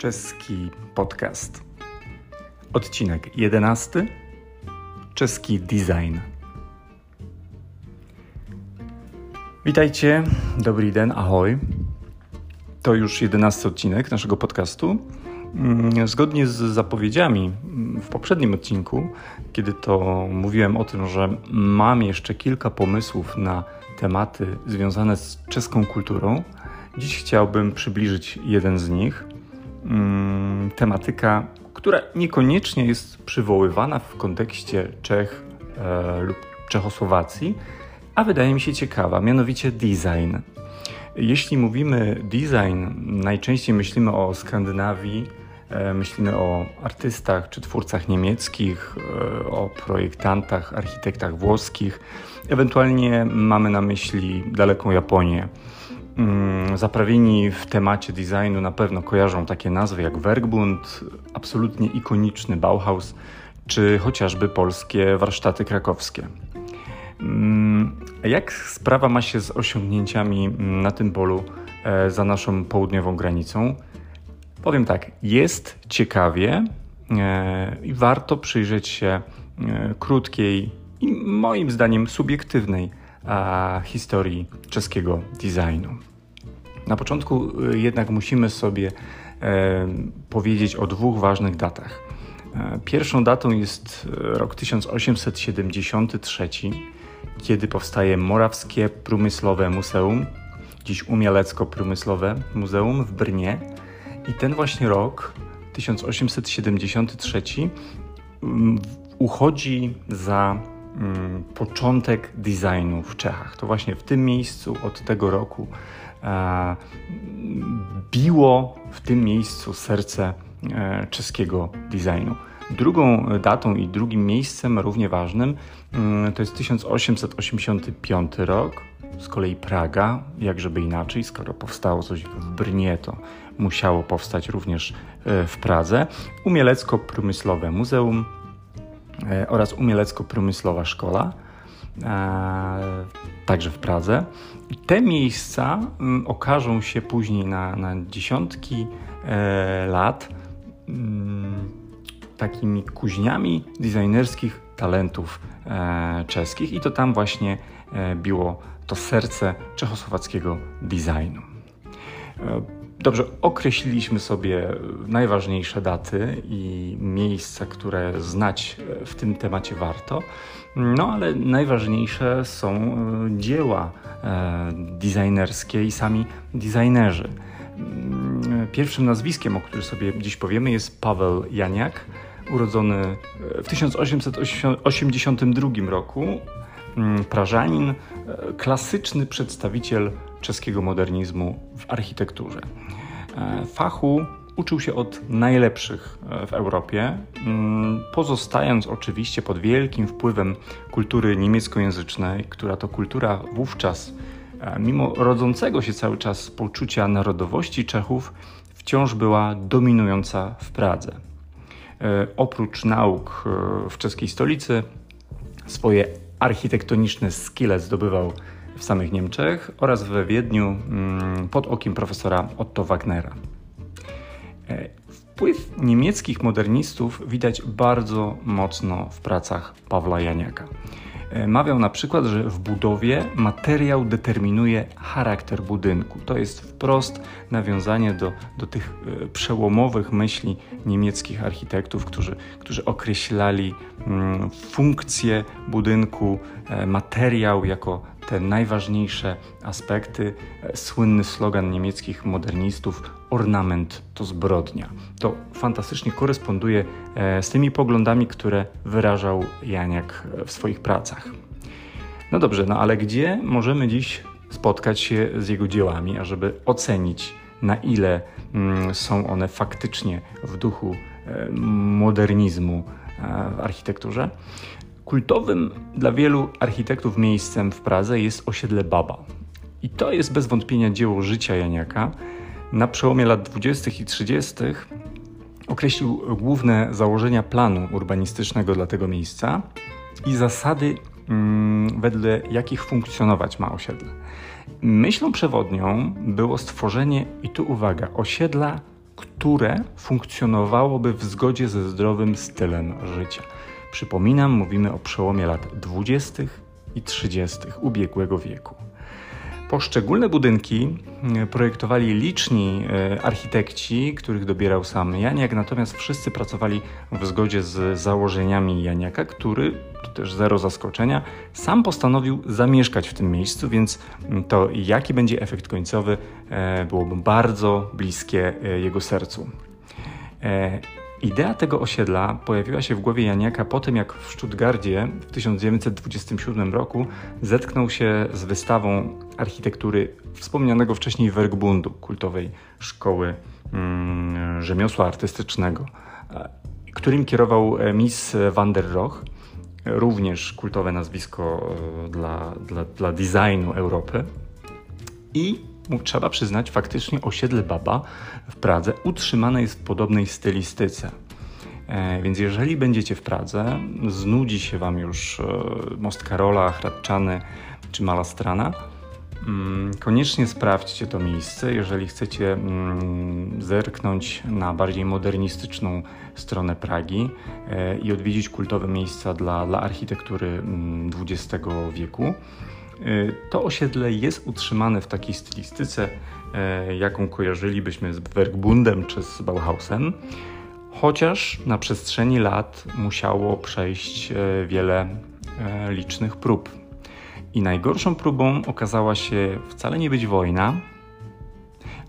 Czeski podcast. Odcinek 11. Czeski design. Witajcie, dobry den, ahoj. To już jedenasty odcinek naszego podcastu. Mm, zgodnie z zapowiedziami w poprzednim odcinku, kiedy to mówiłem o tym, że mam jeszcze kilka pomysłów na tematy związane z czeską kulturą, dziś chciałbym przybliżyć jeden z nich. Mm, tematyka, która niekoniecznie jest przywoływana w kontekście Czech e, lub Czechosłowacji, a wydaje mi się ciekawa, mianowicie design. Jeśli mówimy design, najczęściej myślimy o Skandynawii, e, myślimy o artystach czy twórcach niemieckich, e, o projektantach, architektach włoskich, ewentualnie mamy na myśli daleką Japonię. Mm, zaprawieni w temacie designu na pewno kojarzą takie nazwy jak Werkbund, absolutnie ikoniczny Bauhaus, czy chociażby polskie warsztaty krakowskie. Mm, jak sprawa ma się z osiągnięciami mm, na tym polu e, za naszą południową granicą? Powiem tak, jest ciekawie e, i warto przyjrzeć się e, krótkiej i moim zdaniem subiektywnej historii czeskiego designu. Na początku jednak musimy sobie powiedzieć o dwóch ważnych datach. Pierwszą datą jest rok 1873 kiedy powstaje Morawskie Prumysłowe Muzeum, dziś Umielecko-Prumysłowe Muzeum w Brnie. I ten właśnie rok, 1873, mm, uchodzi za mm, początek designu w Czechach. To właśnie w tym miejscu od tego roku biło w tym miejscu serce e, czeskiego designu. Drugą datą i drugim miejscem równie ważnym mm, to jest 1885 rok, z kolei Praga, jak żeby inaczej, skoro powstało coś w Brnie, to musiało powstać również e, w Pradze. Umielecko-Promysłowe Muzeum e, oraz Umielecko-Promysłowa Szkoła, e, także w Pradze. Te miejsca mm, okażą się później na, na dziesiątki lat mm, takimi kuźniami designerskich talentów e, czeskich i to tam właśnie e, biło to serce czechosłowackiego designu. E, dobrze, określiliśmy sobie najważniejsze daty i miejsca, które znać w tym temacie warto. No ale najważniejsze są dzieła designerskie i sami designerzy. Mm, pierwszym nazwiskiem, o którym sobie dziś powiemy, jest Paweł Janiak urodzony w 1882 roku, mm, Prażanin, e, klasyczny przedstawiciel czeskiego modernizmu w architekturze. E, fachu uczył się od najlepszych e, w Europie, mm, pozostając oczywiście pod wielkim wpływem kultury niemieckojęzycznej, która to kultura wówczas, mimo rodzącego się cały czas poczucia narodowości Czechów, wciąż była dominująca w Pradze. E, oprócz nauk e, w czeskiej stolicy swoje architektoniczne skille zdobywał w samych Niemczech oraz we Wiedniu mm, pod okiem profesora Otto Wagnera. E, wpływ niemieckich modernistów widać bardzo mocno w pracach Pawła Janiaka. E, mawiał na przykład, że w budowie materiał determinuje charakter budynku. To jest wprost nawiązanie do, do tych e, przełomowych myśli niemieckich architektów, którzy, którzy określali mm, funkcję budynku, materiał jako te najważniejsze aspekty. Słynny slogan niemieckich modernistów: ornament to zbrodnia. To fantastycznie koresponduje z tymi poglądami, które wyrażał Janiak w swoich pracach. No dobrze, no ale gdzie możemy dziś spotkać się z jego dziełami, ażeby ocenić, na ile mm, są one faktycznie w duchu e, modernizmu e, w architekturze? Kultowym dla wielu architektów miejscem w Pradze jest osiedle Baba. I to jest bez wątpienia dzieło życia Janiaka. Na przełomie lat 20. i 30. określił główne założenia planu urbanistycznego dla tego miejsca i zasady Mm, wedle jakich funkcjonować ma osiedle. Myślą przewodnią było stworzenie, i tu uwaga, osiedla, które funkcjonowałoby w zgodzie ze zdrowym stylem życia. Przypominam, mówimy o przełomie lat 20. i 30. ubiegłego wieku. Poszczególne budynki e, projektowali liczni e, architekci, których dobierał sam Janiak, natomiast wszyscy pracowali w zgodzie z założeniami Janiaka, który, to też zero zaskoczenia, sam postanowił zamieszkać w tym miejscu, więc to jaki będzie efekt końcowy e, byłoby bardzo bliskie jego sercu. Idea tego osiedla pojawiła się w głowie Janiaka po tym, jak w Stuttgardzie w 1927 roku zetknął się z wystawą architektury wspomnianego wcześniej Werkbundu, kultowej szkoły mm, rzemiosła artystycznego, e, którym kierował e, Miss van der Roch, również kultowe nazwisko e, dla, dla, dla designu Europy. I trzeba przyznać, faktycznie osiedle Baba w Pradze utrzymane jest w podobnej stylistyce. E, więc jeżeli będziecie w Pradze, znudzi się Wam już e, Most Karola, Hradczany czy Malastrana, mm, koniecznie sprawdźcie to miejsce, jeżeli chcecie mm, zerknąć na bardziej modernistyczną stronę Pragi e, i odwiedzić kultowe miejsca dla, dla architektury XX mm, wieku. Y, to osiedle jest utrzymane w takiej stylistyce, e, jaką kojarzylibyśmy z Werkbundem czy z Bauhausem, chociaż na przestrzeni lat musiało przejść e, wiele licznych prób. I najgorszą próbą okazała się wcale nie być wojna,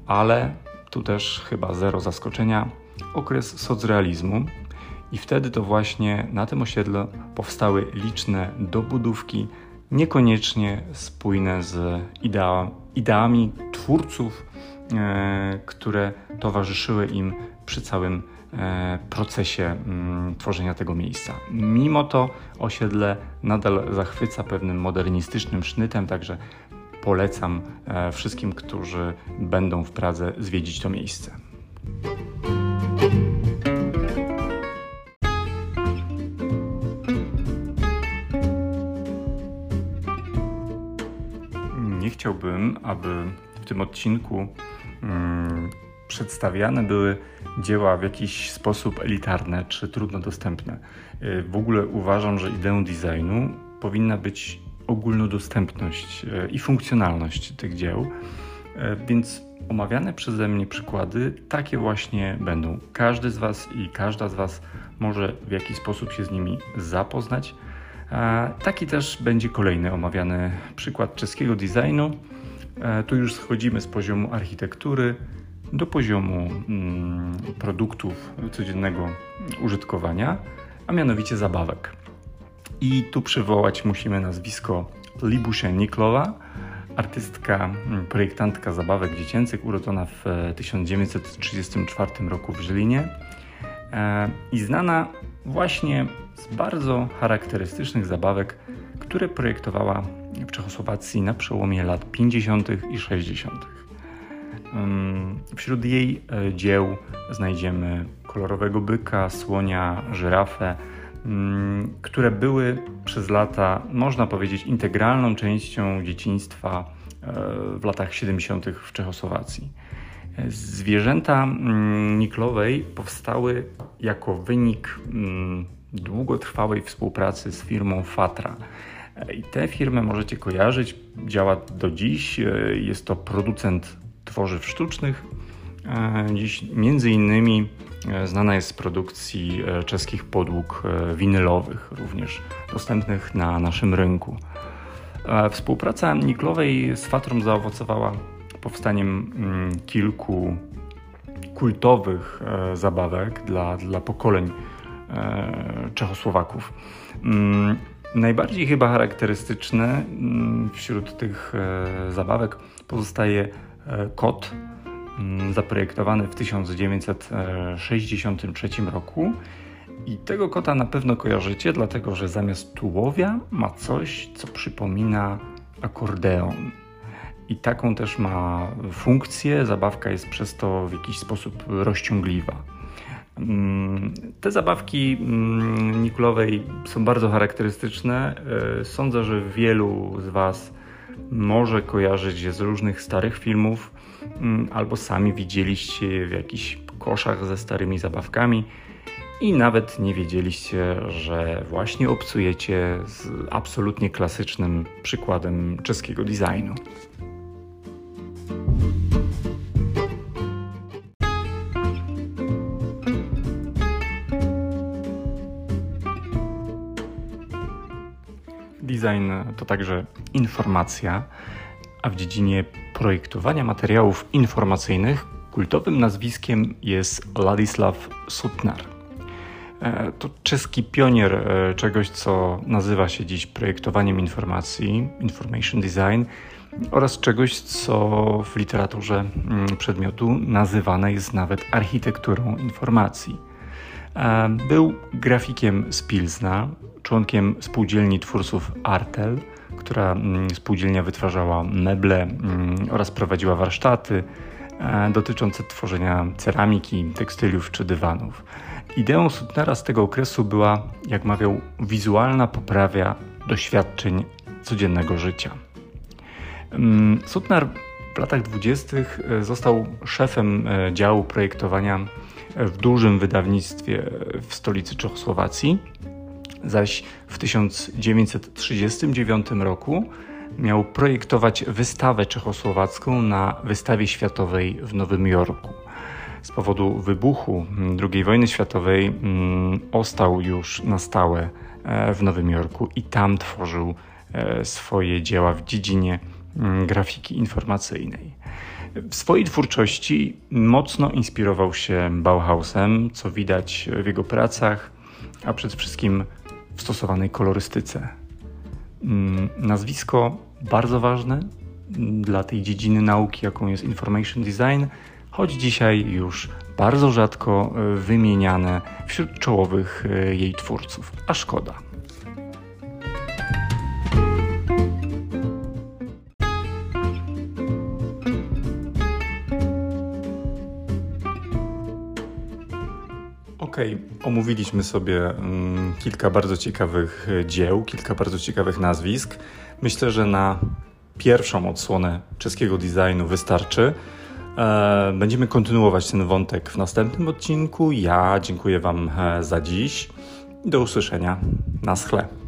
ale tu też chyba zero zaskoczenia okres socrealizmu. I wtedy to właśnie na tym osiedlu powstały liczne dobudówki niekoniecznie spójne z idea, ideami twórców, e, które towarzyszyły im przy całym e, procesie mm, tworzenia tego miejsca. Mimo to osiedle nadal zachwyca pewnym modernistycznym sznytem, także polecam e, wszystkim, którzy będą w Pradze zwiedzić to miejsce. Chciałbym, aby w tym odcinku hmm, przedstawiane były dzieła w jakiś sposób elitarne czy trudno dostępne. Y, w ogóle uważam, że ideą designu powinna być ogólnodostępność y, i funkcjonalność tych dzieł, y, więc omawiane przeze mnie przykłady takie właśnie będą. Każdy z Was i każda z Was może w jakiś sposób się z nimi zapoznać Taki też będzie kolejny omawiany przykład czeskiego designu. Tu już schodzimy z poziomu architektury do poziomu mm, produktów codziennego użytkowania, a mianowicie zabawek. I tu przywołać musimy nazwisko Libusia Niklowa, artystka, mm, projektantka zabawek dziecięcych, urodzona w 1934 e, roku w Żylinie e, i znana właśnie z bardzo charakterystycznych zabawek, które projektowała w Czechosłowacji na przełomie lat 50. i 60. Wśród jej e, dzieł znajdziemy kolorowego byka, słonia, żyrafę, które były przez lata, można powiedzieć, integralną częścią dzieciństwa e, w latach 70. w Czechosłowacji. Zwierzęta Niklowej powstały jako wynik długotrwałej współpracy z firmą Fatra. I tę firmę możecie kojarzyć, działa do dziś. Jest to producent tworzyw sztucznych. Dziś między innymi e, znana jest z produkcji e, czeskich podłóg e, winylowych, również dostępnych na naszym rynku. Współpraca Niklowej z Fatrą zaowocowała powstaniem mm, kilku kultowych zabawek dla, dla pokoleń E, Czechosłowaków. Mm, najbardziej chyba charakterystyczne mm, wśród tych e, zabawek pozostaje e, kot, zaprojektowany w 1963 roku. I tego kota na pewno kojarzycie, dlatego że zamiast tułowia ma coś, co przypomina akordeon. I taką też ma funkcję. Zabawka jest przez to w jakiś sposób rozciągliwa. Mm, te zabawki mm, Nikulowej są bardzo charakterystyczne. E, sądzę, że wielu z Was może kojarzyć je z różnych starych filmów, mm, albo sami widzieliście je w jakichś koszach ze starymi zabawkami i nawet nie wiedzieliście, że właśnie obcujecie z absolutnie klasycznym przykładem czeskiego designu. Design to także informacja, a w dziedzinie projektowania materiałów informacyjnych kultowym nazwiskiem jest Ladislav Sutnar. E, to czeski pionier e, czegoś, co nazywa się dziś projektowaniem informacji, information design, oraz czegoś, co w literaturze mm, przedmiotu nazywane jest nawet architekturą informacji. Był grafikiem z Pilzna, członkiem spółdzielni twórców Artel, która mm, spółdzielnia wytwarzała meble mm, oraz prowadziła warsztaty dotyczące tworzenia ceramiki, tekstyliów czy dywanów. Ideą Sutnera z tego okresu była, jak mawiał, wizualna poprawia doświadczeń codziennego życia. Mm, Sutnar w latach dwudziestych e, został szefem e, działu projektowania w dużym wydawnictwie w stolicy Czechosłowacji, zaś w 1939 roku miał projektować wystawę czechosłowacką na wystawie światowej w Nowym Jorku. Z powodu wybuchu II wojny światowej mm, ostał już na stałe e, w Nowym Jorku i tam tworzył e, swoje dzieła w dziedzinie mm, grafiki informacyjnej. W swojej twórczości mocno inspirował się Bauhausem, co widać w jego pracach, a przede wszystkim w stosowanej kolorystyce. Mm, nazwisko bardzo ważne dla tej dziedziny nauki, jaką jest information design, choć dzisiaj już bardzo rzadko e, wymieniane wśród czołowych e, jej twórców, a szkoda. Ok, omówiliśmy sobie mm, kilka bardzo ciekawych e, dzieł, kilka bardzo ciekawych nazwisk. Myślę, że na pierwszą odsłonę czeskiego designu wystarczy. E, będziemy kontynuować ten wątek w następnym odcinku. Ja dziękuję Wam e, za dziś. Do usłyszenia. Na schle.